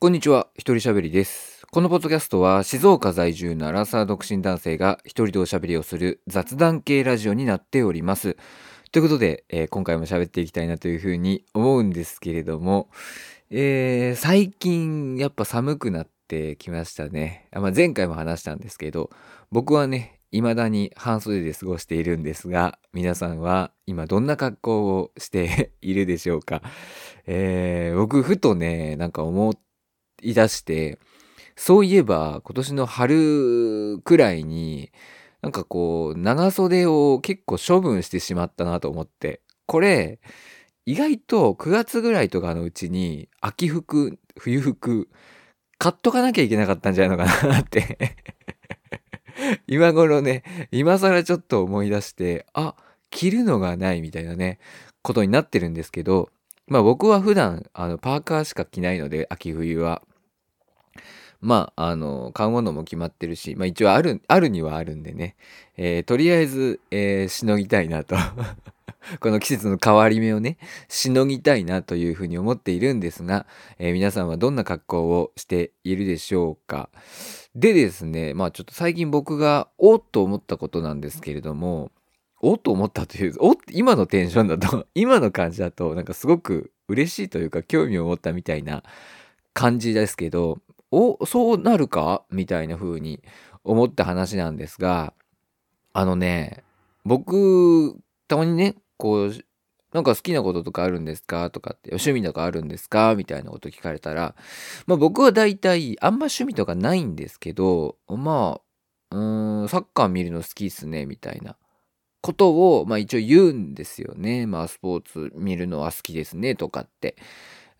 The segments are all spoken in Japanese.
こんにちは、一人喋りです。このポッドキャストは静岡在住のアラサー独身男性が一人でおしゃべりをする雑談系ラジオになっております。ということで、えー今回も喋っていきたいなというふうに思うんですけれども、えー最近やっぱ寒くなってきましたね。まあ、前回も話したんですけど、僕はね、未だに半袖で過ごしているんですが、皆さんは今どんな格好をしているでしょうか？えー僕ふとね、なんか思ってい出して、そういえば今年の春くらいに、なんかこう、長袖を結構処分してしまったなと思って。これ、意外と9月ぐらいとかのうちに、秋服、冬服、買っとかなきゃいけなかったんじゃないのかなって。今頃ね、今更ちょっと思い出して、あ、着るのがないみたいなね、ことになってるんですけど、まあ僕は普段、あの、パーカーしか着ないので、秋冬は。まあ、あの、買うものも決まってるし、まあ一応ある、あるにはあるんでね、えーとりあえず、えーしのぎたいなと。この季節の変わり目をね、しのぎたいなというふうに思っているんですが、えー皆さんはどんな格好をしているでしょうか。でですね、まあちょっと最近僕がおっと思ったことなんですけれども、おっと思ったという、お今のテンションだと、今の感じだと、なんかすごく嬉しいというか興味を持ったみたいな感じですけど、お、そうなるか？みたいな風に思った話なんですが、あのね、僕、たまにね、こう、なんか好きなこととかあるんですか？とかって、趣味とかあるんですか？みたいなこと聞かれたら、まあ僕は大体、あんま趣味とかないんですけど、まあ、うん、サッカー見るの好きっすね、みたいなことを、まあ一応言うんですよね。まあスポーツ見るのは好きですね、とかって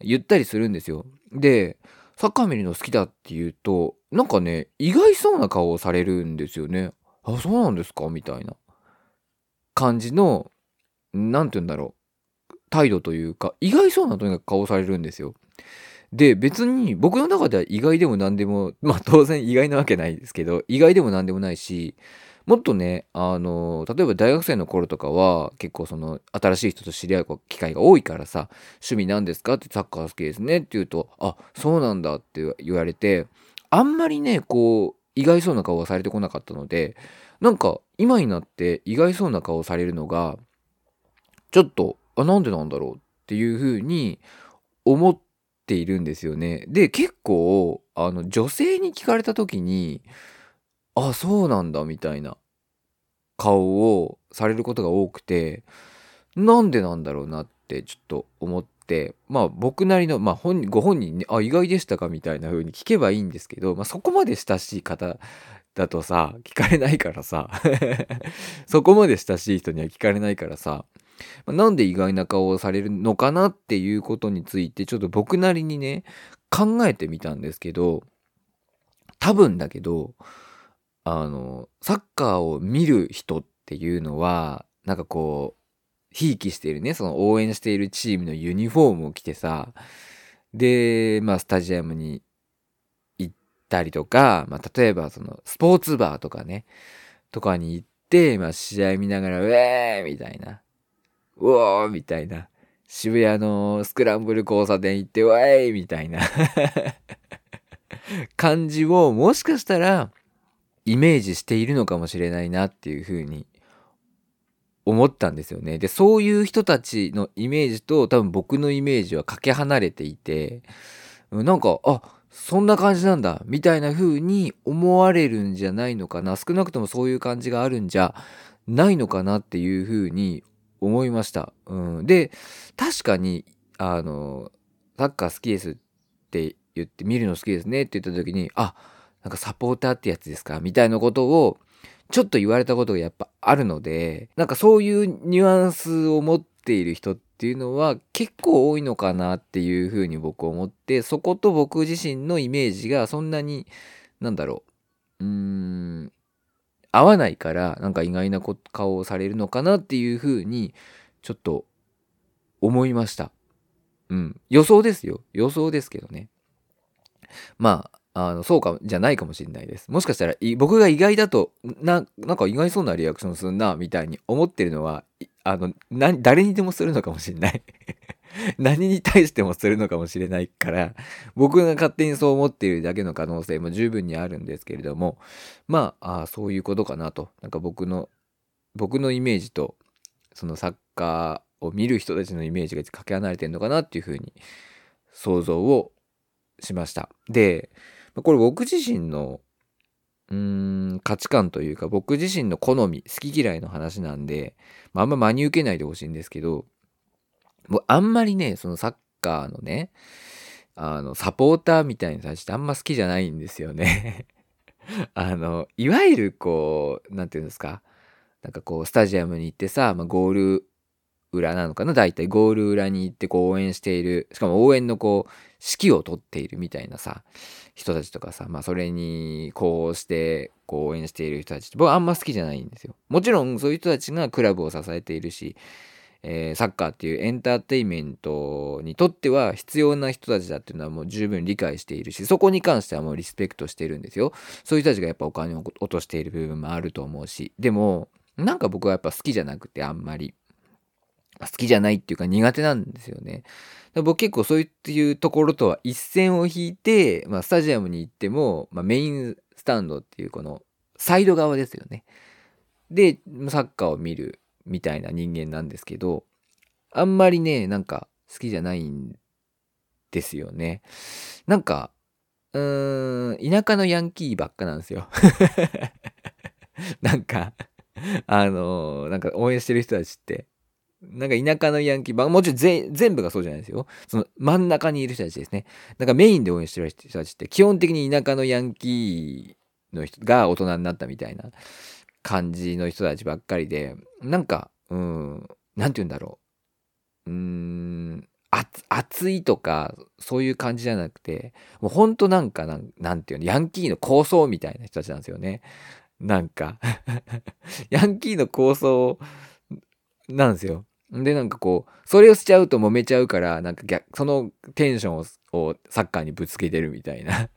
言ったりするんですよ。で、サッカー見るの好きだって言うと、なんかね、意外そうな顔をされるんですよね。あ、そうなんですか？みたいな感じの、なんて言うんだろう。態度というか、意外そうなとにかく顔をされるんですよ。で、別に僕の中では意外でも何でも、まあ当然意外なわけないですけど、意外でも何でもないし、もっとね、あの、例えば大学生の頃とかは結構その新しい人と知り合う機会が多いからさ、趣味なんですか？ってサッカー好きですねって言うと、あ、そうなんだって言われて、あんまりね、こう、意外そうな顔はされてこなかったので、なんか今になって意外そうな顔をされるのが、ちょっと、あ、なんでなんだろうっていうふうに思ってているんですよね。で、結構、あの、女性に聞かれた時に、あ、そうなんだみたいな顔をされることが多くて、なんでなんだろうなってちょっと思って、まあ僕なりの、まあ本、ご本人ね、あ、意外でしたかみたいな風に聞けばいいんですけど、まあそこまで親しい方だとさ、聞かれないからさ、そこまで親しい人には聞かれないからさ、なんで意外な顔をされるのかなっていうことについて、ちょっと僕なりにね、考えてみたんですけど、多分だけど、あの、サッカーを見る人っていうのは、なんかこう、ひいきしているね、その応援しているチームのユニフォームを着てさ、で、まあ、スタジアムに行ったりとか、まあ、例えばその、スポーツバーとかね、とかに行って、まあ、試合見ながら、ウェーみたいな、うおーみたいな、渋谷のスクランブル交差点行って、ウェーみたいな 感じを、もしかしたら、イメージしているのかもしれないなっていうふうに思ったんですよね。で、そういう人たちのイメージと多分僕のイメージはかけ離れていて、うんなんか、あ、そんな感じなんだ、みたいな風に思われるんじゃないのかな。少なくともそういう感じがあるんじゃないのかなっていう風に思いました。うん、で、確かに、あの、サッカー好きですって言って、見るの好きですねって言った時に、あ、なんかサポーターってやつですか？みたいなことをちょっと言われたことがやっぱあるので、なんかそういうニュアンスを持っている人っていうのは結構多いのかなっていうふうに僕思って、そこと僕自身のイメージがそんなに、なんだろう、うーん、合わないから、なんか意外な顔をされるのかなっていうふうに、ちょっと思いました。うん。予想ですよ。予想ですけどね。まあ、あの、そうか、じゃないかもしれないです。もしかしたら、僕が意外だと、な、なんか意外そうなリアクションするな、みたいに思ってるのは、あの、誰にでもするのかもしれない。何に対してもするのかもしれないから、僕が勝手にそう思っているだけの可能性も十分にあるんですけれども、まあ、あそういうことかなと。なんか僕の、僕のイメージと、そのサッカーを見る人たちのイメージがかけ離れてるのかなっていうふうに想像をしました。で、これ僕自身のうーん価値観というか僕自身の好み好き嫌いの話なんで、まあ、あんま真に受けないでほしいんですけどもうあんまりねそのサッカーのねあのサポーターみたいな人たちってあんま好きじゃないんですよね。あのいわゆるこう何て言うんですか？なんかこうスタジアムに行ってさ、まあ、ゴール裏なのかな？大体ゴール裏に行ってこう応援している。しかも応援のこう指揮を取っているみたいなさ人たちとかさまあそれにこうしてこう応援している人たち。って僕あんま好きじゃないんですよ。もちろんそういう人たちがクラブを支えているし、えー、サッカーっていうエンターテインメントにとっては必要な人たちだっていうのはもう十分理解しているしそこに関してはもうリスペクトしているんですよそういう人たちがやっぱお金を落としている部分もあると思うしでもなんか僕はやっぱ好きじゃなくてあんまり好きじゃないっていうか苦手なんですよね。僕結構そういうところとは一線を引いて、まあ、スタジアムに行っても、まあ、メインスタンドっていうこのサイド側ですよね。で、サッカーを見るみたいな人間なんですけど、あんまりね、なんか好きじゃないんですよね。なんか、うーん、田舎のヤンキーばっかなんですよ。なんか、あのー、なんか応援してる人たちって、なんか田舎のヤンキー、まあ、もちろん全部がそうじゃないですよ。その真ん中にいる人たちですね。なんかメインで応援してる人たちって基本的に田舎のヤンキーの人が大人になったみたいな感じの人たちばっかりで、なんか、うん、なんて言うんだろう。うーん、熱いとか、そういう感じじゃなくて、もうほんとなんかなん、なんていうの、ヤンキーの構想みたいな人たちなんですよね。なんか ヤンキーの構想なんですよ。で、なんかこう、それをしちゃうと揉めちゃうから、なんか逆、そのテンションををサッカーにぶつけてるみたいな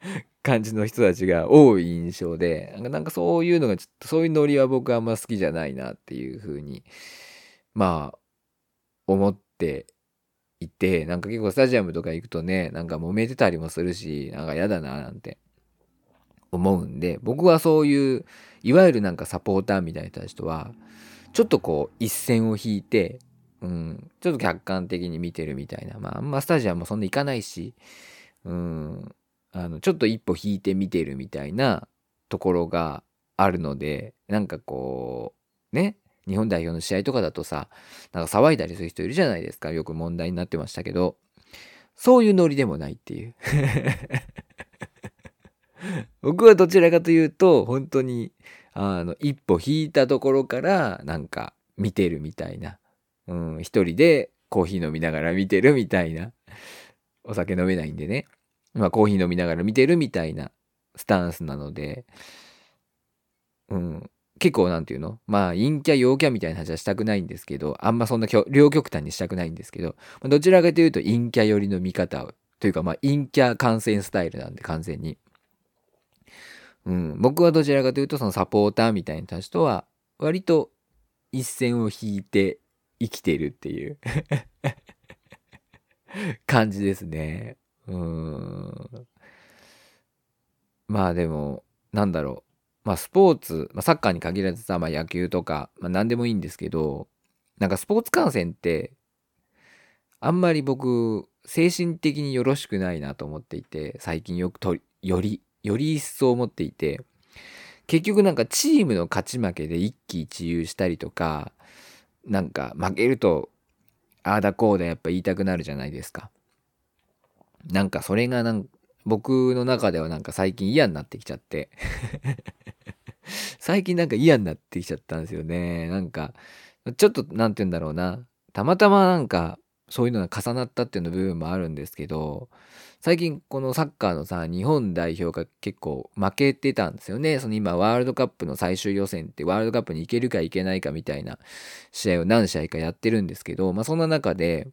感じの人たちが多い印象で、なんかそういうのがちょっと、そういうノリは僕はあんま好きじゃないなっていうふうに、まあ、思っていて、なんか結構スタジアムとか行くとね、なんか揉めてたりもするし、なんか嫌だななんて思うんで、僕はそういう、いわゆるなんかサポーターみたいな人は、ちょっとこう一線を引いて、うん、ちょっと客観的に見てるみたいな。まあ、あんまスタジアムもそんな行かないし、うん、あの、ちょっと一歩引いて見てるみたいなところがあるので、なんかこう、ね、日本代表の試合とかだとさ、なんか騒いだりする人いるじゃないですか。よく問題になってましたけど、そういうノリでもないっていう。僕はどちらかというと、本当に、あの、一歩引いたところからなんか見てるみたいな。うん、一人でコーヒー飲みながら見てるみたいな。お酒飲めないんでね。まあコーヒー飲みながら見てるみたいなスタンスなので、うん、結構なんていうの？まあ陰キャ陽キャみたいな話はしたくないんですけど、あんまそんな両極端にしたくないんですけど、どちらかというと陰キャ寄りの見方というかまあ陰キャ観戦スタイルなんで完全に。うん、僕はどちらかというとそのサポーターみたいな人たちとは割と一線を引いて生きてるっていう 感じですね。うん。まあでも、なんだろう。まあスポーツ、まあ、サッカーに限らずさ、まあ野球とか、まあ何でもいいんですけど、なんかスポーツ観戦って、あんまり僕、精神的によろしくないなと思っていて、最近よくとよりより一層思っていて結局なんかチームの勝ち負けで一喜一憂したりとかなんか負けるとああだこうだやっぱ言いたくなるじゃないですか。なんかそれがなん僕の中ではなんか最近嫌になってきちゃって。最近なんか嫌になってきちゃったんですよね。なんかちょっと何て言うんだろうな。たまたまなんかそういうのが重なったっていうの部分もあるんですけど最近このサッカーのさ日本代表が結構負けてたんですよね。その今ワールドカップの最終予選ってワールドカップに行けるか行けないかみたいな試合を何試合かやってるんですけどまあそんな中で、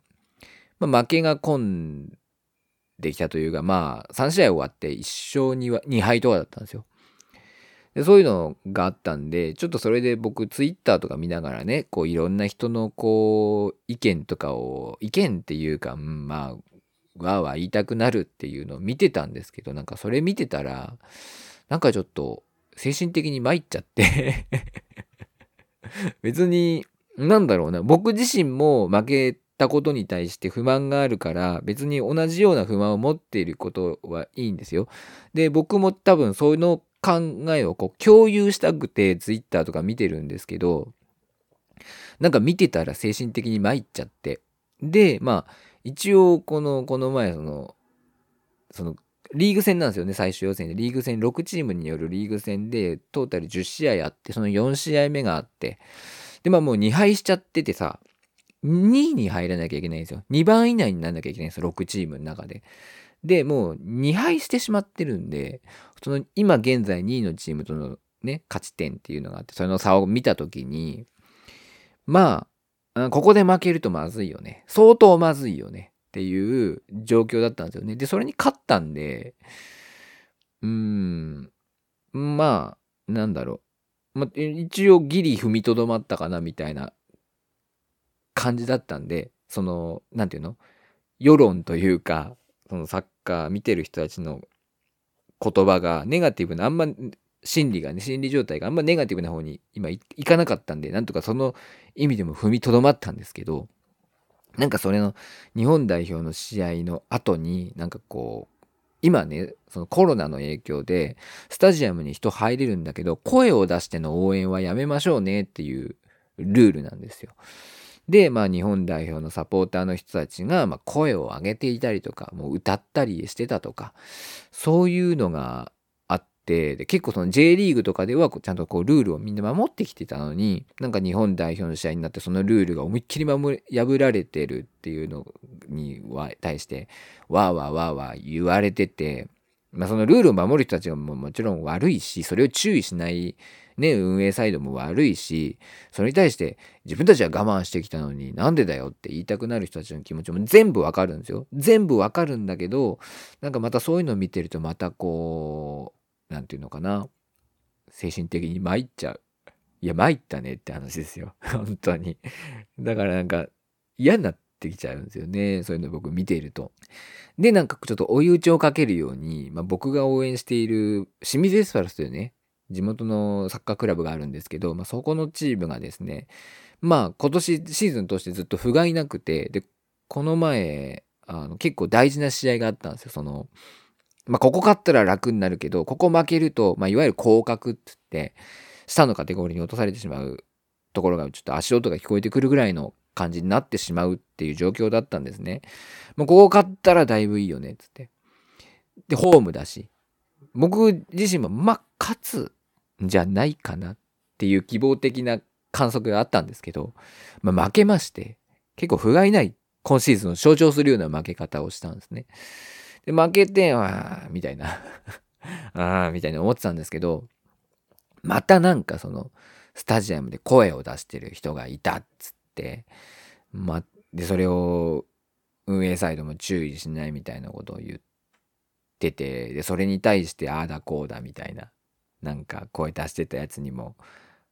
まあ、負けが込んできたというかまあ3試合終わって1勝 2, 2敗とかだったんですよ。でそういうのがあったんで、ちょっとそれで僕ツイッターとか見ながらね、こういろんな人のこう意見とかを、意見っていうか、うん、まあ、わーわー言いたくなるっていうのを見てたんですけど、なんかそれ見てたら、なんかちょっと精神的に参っちゃって。別に、なんだろうな、僕自身も負けたことに対して不満があるから別に同じような不満を持っていることはいいんですよ。で僕も多分その考えをこう共有したくて Twitter とか見てるんですけどなんか見てたら精神的に参っちゃって。でまあ一応このこの前そのそのリーグ戦なんですよね最終予選で。リーグ戦6チームによるリーグ戦でトータル10試合あってその4試合目があって。でまあもう2敗しちゃっててさ2位に入らなきゃいけないんですよ。2番以内にならなきゃいけないんですよ。6チームの中で。で、もう2敗してしまってるんで、その今現在2位のチームとのね、勝ち点っていうのがあって、その差を見たときに、まあ、ここで負けるとまずいよね。相当まずいよね。っていう状況だったんですよね。で、それに勝ったんで、うーん、まあ、なんだろう。ま、一応ギリ踏みとどまったかなみたいな感じだったんで、その、なんていうの？世論というか、そのサッカー見てる人たちの言葉がネガティブな、あんま心理がね、心理状態があんまネガティブな方に今いかなかったんで、なんとかその意味でも踏みとどまったんですけど、なんかそれの日本代表の試合の後に、なんかこう、今ね、そのコロナの影響で、スタジアムに人入れるんだけど、声を出しての応援はやめましょうねっていうルールなんですよ。で、まあ、日本代表のサポーターの人たちが、まあ、声を上げていたりとか、もう歌ったりしてたとか、そういうのがあって、で結構その J リーグとかではちゃんとこうルールをみんな守ってきてたのに、なんか日本代表の試合になってそのルールが思いっきり破られてるっていうのには対して、わーわーわーわー言われてて、まあ、そのルールを守る人たちがももちろん悪いし、それを注意しないね、運営サイドも悪いし、それに対して自分たちは我慢してきたのになんでだよって言いたくなる人たちの気持ちも全部わかるんですよ。全部わかるんだけど、なんかまたそういうのを見てるとまたこう、なんていうのかな、精神的に参っちゃう。いや、参ったねって話ですよ。本当に。だからなんか嫌になってきちゃうんですよね。そういうの僕見ていると。で、なんかちょっと追い打ちをかけるように、まあ、僕が応援している清水エスパルスというね、地元のサッカークラブがあるんですけど、まあ、そこのチームがですね、まあ今年シーズン通してずっと不甲斐なくて、で、この前、あの結構大事な試合があったんですよ。その、まあここ勝ったら楽になるけど、ここ負けると、まあいわゆる降格って言って、下のカテゴリーに落とされてしまうところがちょっと足音が聞こえてくるぐらいの感じになってしまうっていう状況だったんですね。もうここ勝ったらだいぶいいよねっ、つって。で、ホームだし。僕自身も、まあ、勝つじゃないかなっていう希望的な観測があったんですけど、まあ、負けまして、結構不甲斐ない今シーズンを象徴するような負け方をしたんですね。で、負けて、ああ、みたいな ああ、みたいに思ってたんですけど、またなんかその、スタジアムで声を出してる人がいたっつって、ま、で、それを運営サイドも注意しないみたいなことを言ってて、で、それに対してああだこうだみたいななんか声出してたやつにも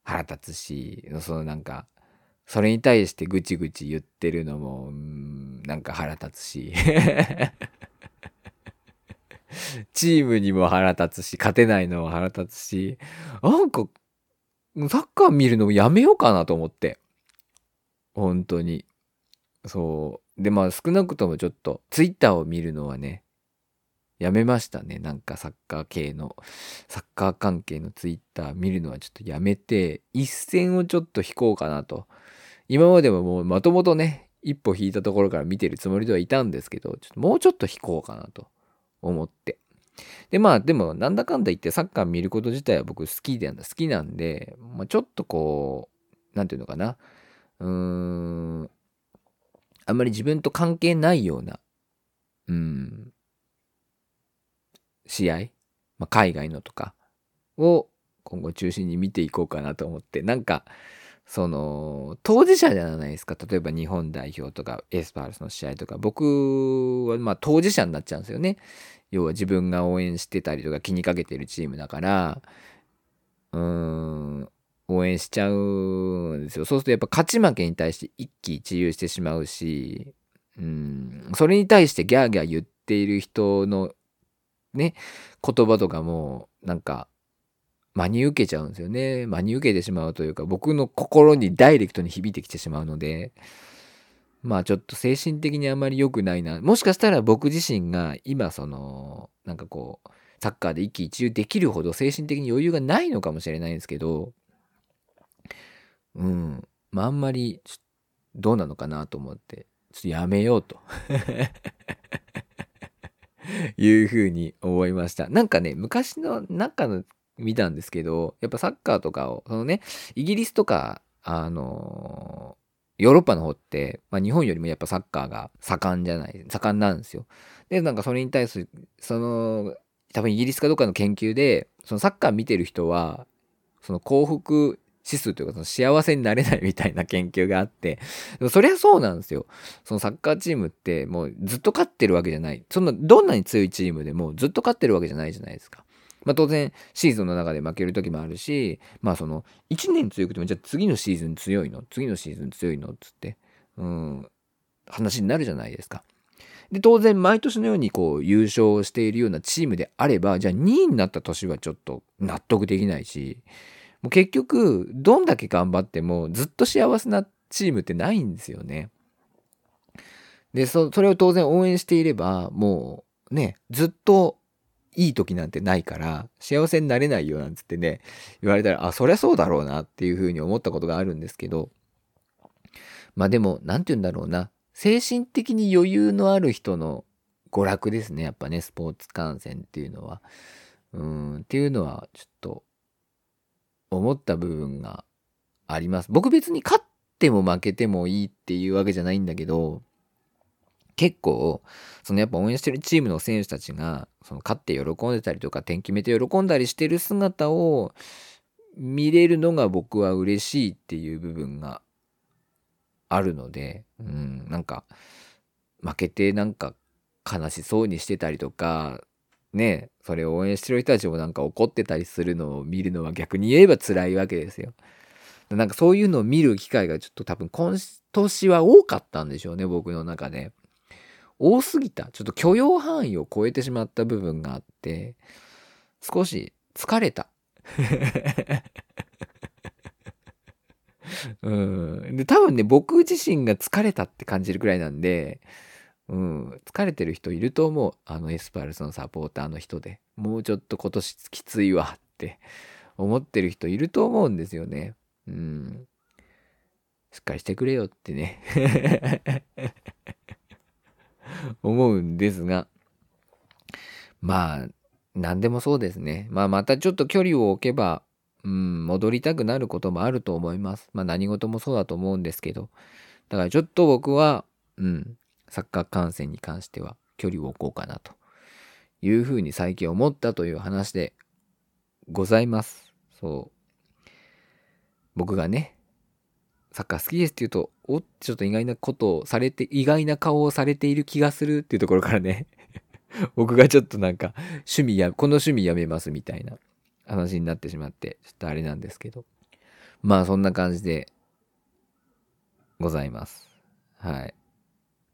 腹立つしそのなんかそれに対してぐちぐち言ってるのもなんか腹立つし。チームにも腹立つし勝てないのも腹立つし。なんかサッカー見るのもやめようかなと思って。本当に。そう。でまあ少なくともちょっとツイッターを見るのはねやめましたね。なんかサッカー系の、サッカー関係のツイッター見るのはちょっとやめて、一線をちょっと引こうかなと。今までももうまともとね、一歩引いたところから見てるつもりではいたんですけど、ちょっともうちょっと引こうかなと思って。で、まあでもなんだかんだ言ってサッカー見ること自体は僕好きで好きなんで、まあ、ちょっとこう、なんていうのかな。うーん、あんまり自分と関係ないような、うん、試合、まあ、海外のとかを今後中心に見ていこうかなと思ってなんかその当事者じゃないですか。例えば日本代表とかエスパルスの試合とか。僕はま当事者になっちゃうんですよね。要は自分が応援してたりとか気にかけてるチームだからうーん、応援しちゃうんですよ。そうするとやっぱ勝ち負けに対して一喜一憂してしまうし、うん、それに対してギャーギャー言っている人のね、言葉とかもなんか真に受けちゃうんですよね。真に受けてしまうというか、僕の心にダイレクトに響いてきてしまうので、まあちょっと精神的にあまり良くないな。もしかしたら僕自身が今その、なんかこう、サッカーで一喜一憂できるほど精神的に余裕がないのかもしれないんですけど、うん。まああんまりどうなのかなと思って、ちょっとやめようと いうふうに思いました。なんかね、昔の中の見たんですけど、やっぱサッカーとかを、そのね、イギリスとか、あの、ヨーロッパの方って、まあ、日本よりもやっぱサッカーが盛んじゃない、盛んなんですよ。で、なんかそれに対する、その、多分イギリスかどっかの研究で、そのサッカー見てる人は、その幸福指数というか幸せになれないみたいな研究があって、でもそりゃそうなんですよ。そのサッカーチームってもうずっと勝ってるわけじゃない。そのどんなに強いチームでもずっと勝ってるわけじゃないじゃないですか。まあ当然シーズンの中で負ける時もあるし、まあその1年強くてもじゃあ次のシーズン強いの？次のシーズン強いの？っつって、うん、話になるじゃないですか。で、当然毎年のようにこう優勝しているようなチームであれば、じゃあ2位になった年はちょっと納得できないし、もう結局、どんだけ頑張ってもずっと幸せなチームってないんですよね。で、そそれを当然応援していれば、もうね、ずっといい時なんてないから幸せになれないよなんつってね言われたらあそりゃそうだろうなっていうふうに思ったことがあるんですけど。まあでも何て言うんだろうな。精神的に余裕のある人の娯楽ですねやっぱねスポーツ観戦っていうのは。うんっていうのはちょっと思った部分があります。僕別に勝っても負けてもいいっていうわけじゃないんだけど結構、そのやっぱ応援してるチームの選手たちが、その勝って喜んでたりとか、点決めて喜んだりしてる姿を見れるのが僕は嬉しいっていう部分があるので、うん、なんか、負けてなんか悲しそうにしてたりとか、ね、それを応援してる人たちもなんか怒ってたりするのを見るのは逆に言えば辛いわけですよ。なんかそういうのを見る機会がちょっと多分今年は多かったんでしょうね、僕の中で。多すぎた。ちょっと許容範囲を超えてしまった部分があって、少し疲れた。うん。で、多分ね、僕自身が疲れたって感じるくらいなんで、うん、疲れてる人いると思う。あのエスパルスのサポーターの人で。もうちょっと今年きついわって思ってる人いると思うんですよね。うん。しっかりしてくれよってね 思うんですが、まあ、何でもそうですね。まあ、またちょっと距離を置けば、うん、戻りたくなることもあると思います。まあ、何事もそうだと思うんですけど、だからちょっと僕は、うん、サッカー観戦に関しては距離を置こうかなというふうに最近思ったという話でございます。そう。僕がね、サッカー好きですって言うと、おちょっと意外なことをされて、意外な顔をされている気がするっていうところからね 僕がちょっとなんか、趣味や、この趣味やめますみたいな話になってしまって、ちょっとあれなんですけど。まあそんな感じでございます。はい。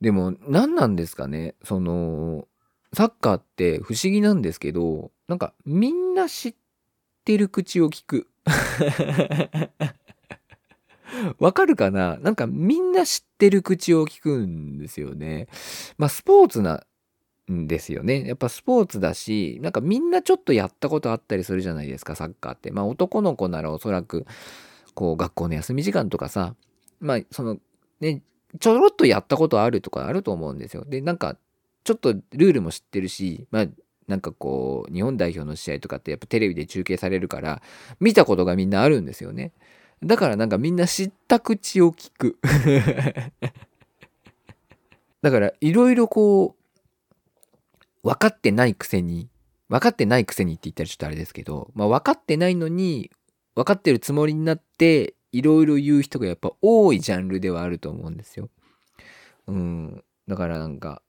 でも何なんですかね？その、サッカーって不思議なんですけど、なんかみんな知ってる口を聞く。わかるかな？なんかみんな知ってる口を聞くんですよね。まあスポーツなんですよね。やっぱスポーツだし、なんかみんなちょっとやったことあったりするじゃないですか、サッカーって。まあ男の子ならおそらく、こう学校の休み時間とかさ、まあそのね、ちょろっとやったことあるとかあると思うんですよ。で、なんかちょっとルールも知ってるし、まあなんかこう、日本代表の試合とかってやっぱテレビで中継されるから、見たことがみんなあるんですよね。だからなんかみんな知った口を聞く だからいろいろこう、分かってないくせに、分かってないくせにって言ったらちょっとあれですけど、まあ分かってないのに、分かってるつもりになって、いろいろ言う人がやっぱ多いジャンルではあると思うんですよ。うん。だからなんか、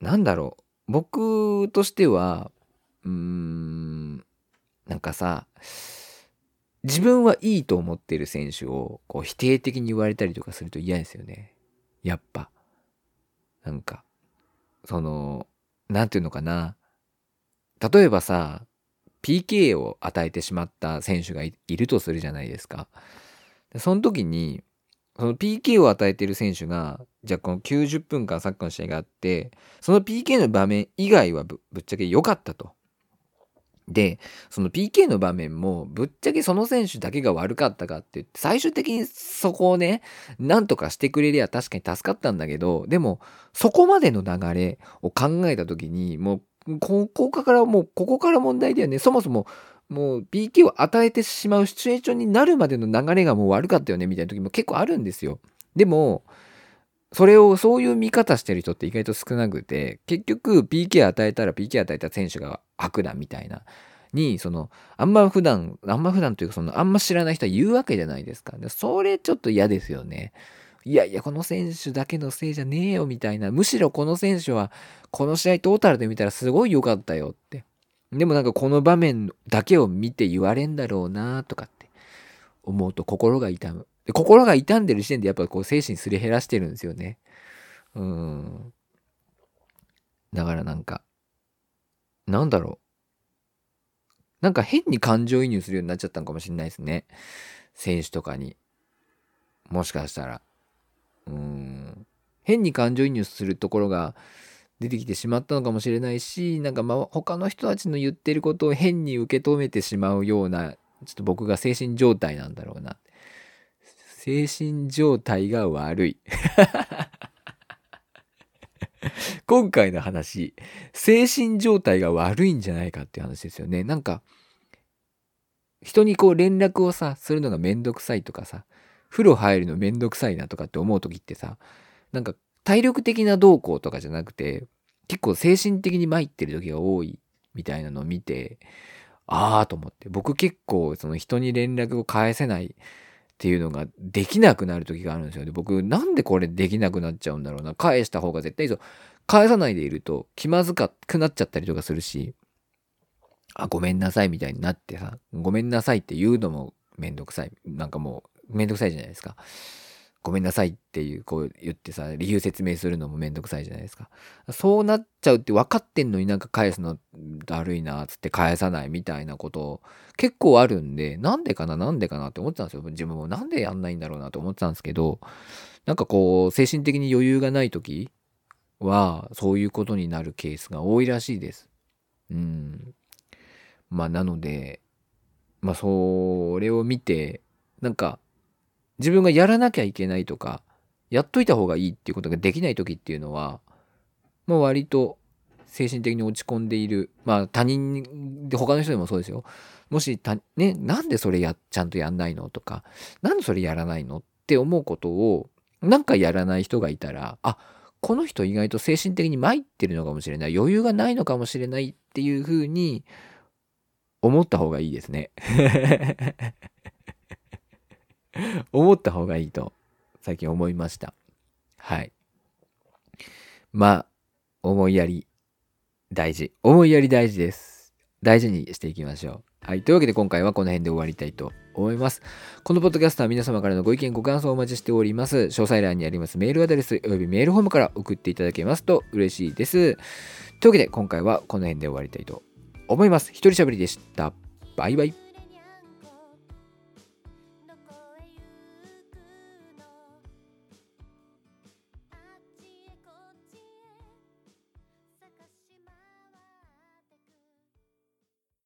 なんだろう。僕としては、うーん、なんかさ、自分はいいと思ってる選手をこう否定的に言われたりとかすると嫌ですよね。やっぱ。なんか、その、なんていうのかな。例えばさ、PK を与えてしまった選手がいるとするじゃないですか。でその時に、その PK を与えている選手が、じゃあこの90分間サッカーの試合があって、その PK の場面以外はぶっちゃけ良かったと。で、その PK の場面も、ぶっちゃけその選手だけが悪かったかって言って、最終的にそこをね、なんとかしてくれりゃ確かに助かったんだけど、でも、そこまでの流れを考えた時に、もう、ここからもう、ここから問題だよね。そもそも、もう PK を与えてしまうシチュエーションになるまでの流れがもう悪かったよね、みたいな時も結構あるんですよ。でも、それをそういう見方してる人って意外と少なくて、結局 PK 与えたら PK 与えた選手が悪だみたいな。に、その、あんま普段、あんま普段というか、その、あんま知らない人は言うわけじゃないですか。でそれちょっと嫌ですよね。いやいや、この選手だけのせいじゃねえよみたいな。むしろこの選手は、この試合トータルで見たらすごい良かったよって。でもなんかこの場面だけを見て言われんだろうなとかって思うと心が痛む。で心が痛んでる時点でやっぱこう精神すり減らしてるんですよね。うん。だからなんか、なんだろう。なんか変に感情移入するようになっちゃったのかもしれないですね。選手とかに。もしかしたら。うん。変に感情移入するところが出てきてしまったのかもしれないし、なんかまあ他の人たちの言ってることを変に受け止めてしまうような、ちょっと僕が精神状態なんだろうな。精神状態が悪い。今回の話、精神状態が悪いんじゃないかっていう話ですよね。なんか、人にこう連絡をさ、するのがめんどくさいとかさ、風呂入るのめんどくさいなとかって思う時ってさ、なんか体力的な動向とかじゃなくて、結構精神的に参ってる時が多いみたいなのを見て、ああと思って、僕結構その人に連絡を返せないっていうのができなくなる時があるんですよね。僕なんでこれできなくなっちゃうんだろうな。返した方が絶対いいぞ。返さないでいると気まずかくなっちゃったりとかするし、あ、ごめんなさいみたいになってさ、ごめんなさいって言うのもめんどくさい。なんかもうめんどくさいじゃないですか。ごめんなさいっていう、こう言ってさ、理由説明するのもめんどくさいじゃないですか。そうなっちゃうって分かってんのになんか返すのだるいな、つって返さないみたいなこと結構あるんで、なんでかな、なんでかなって思ってたんですよ。自分もなんでやんないんだろうなと思ってたんですけど、なんかこう、精神的に余裕がない時は、そういうことになるケースが多いらしいです。うん。まあ、なので、まあ、それを見て、なんか、自分がやらなきゃいけないとか、やっといた方がいいっていうことができない時っていうのは、まあ割と精神的に落ち込んでいる。まあ他人で、他の人でもそうですよ。もし、た、ね、なんでそれや、ちゃんとやんないのとか、なんでそれやらないのって思うことを、なんかやらない人がいたら、あ、この人意外と精神的に参ってるのかもしれない。余裕がないのかもしれないっていうふうに思った方がいいですね。思った方がいいと最近思いました。はい。まあ、思いやり大事。思いやり大事です。大事にしていきましょう。はい。というわけで今回はこの辺で終わりたいと思います。このポッドキャストは皆様からのご意見、ご感想をお待ちしております。詳細欄にありますメールアドレスおよびメールフォームから送っていただけますと嬉しいです。というわけで今回はこの辺で終わりたいと思います。一人喋りでした。バイバイ。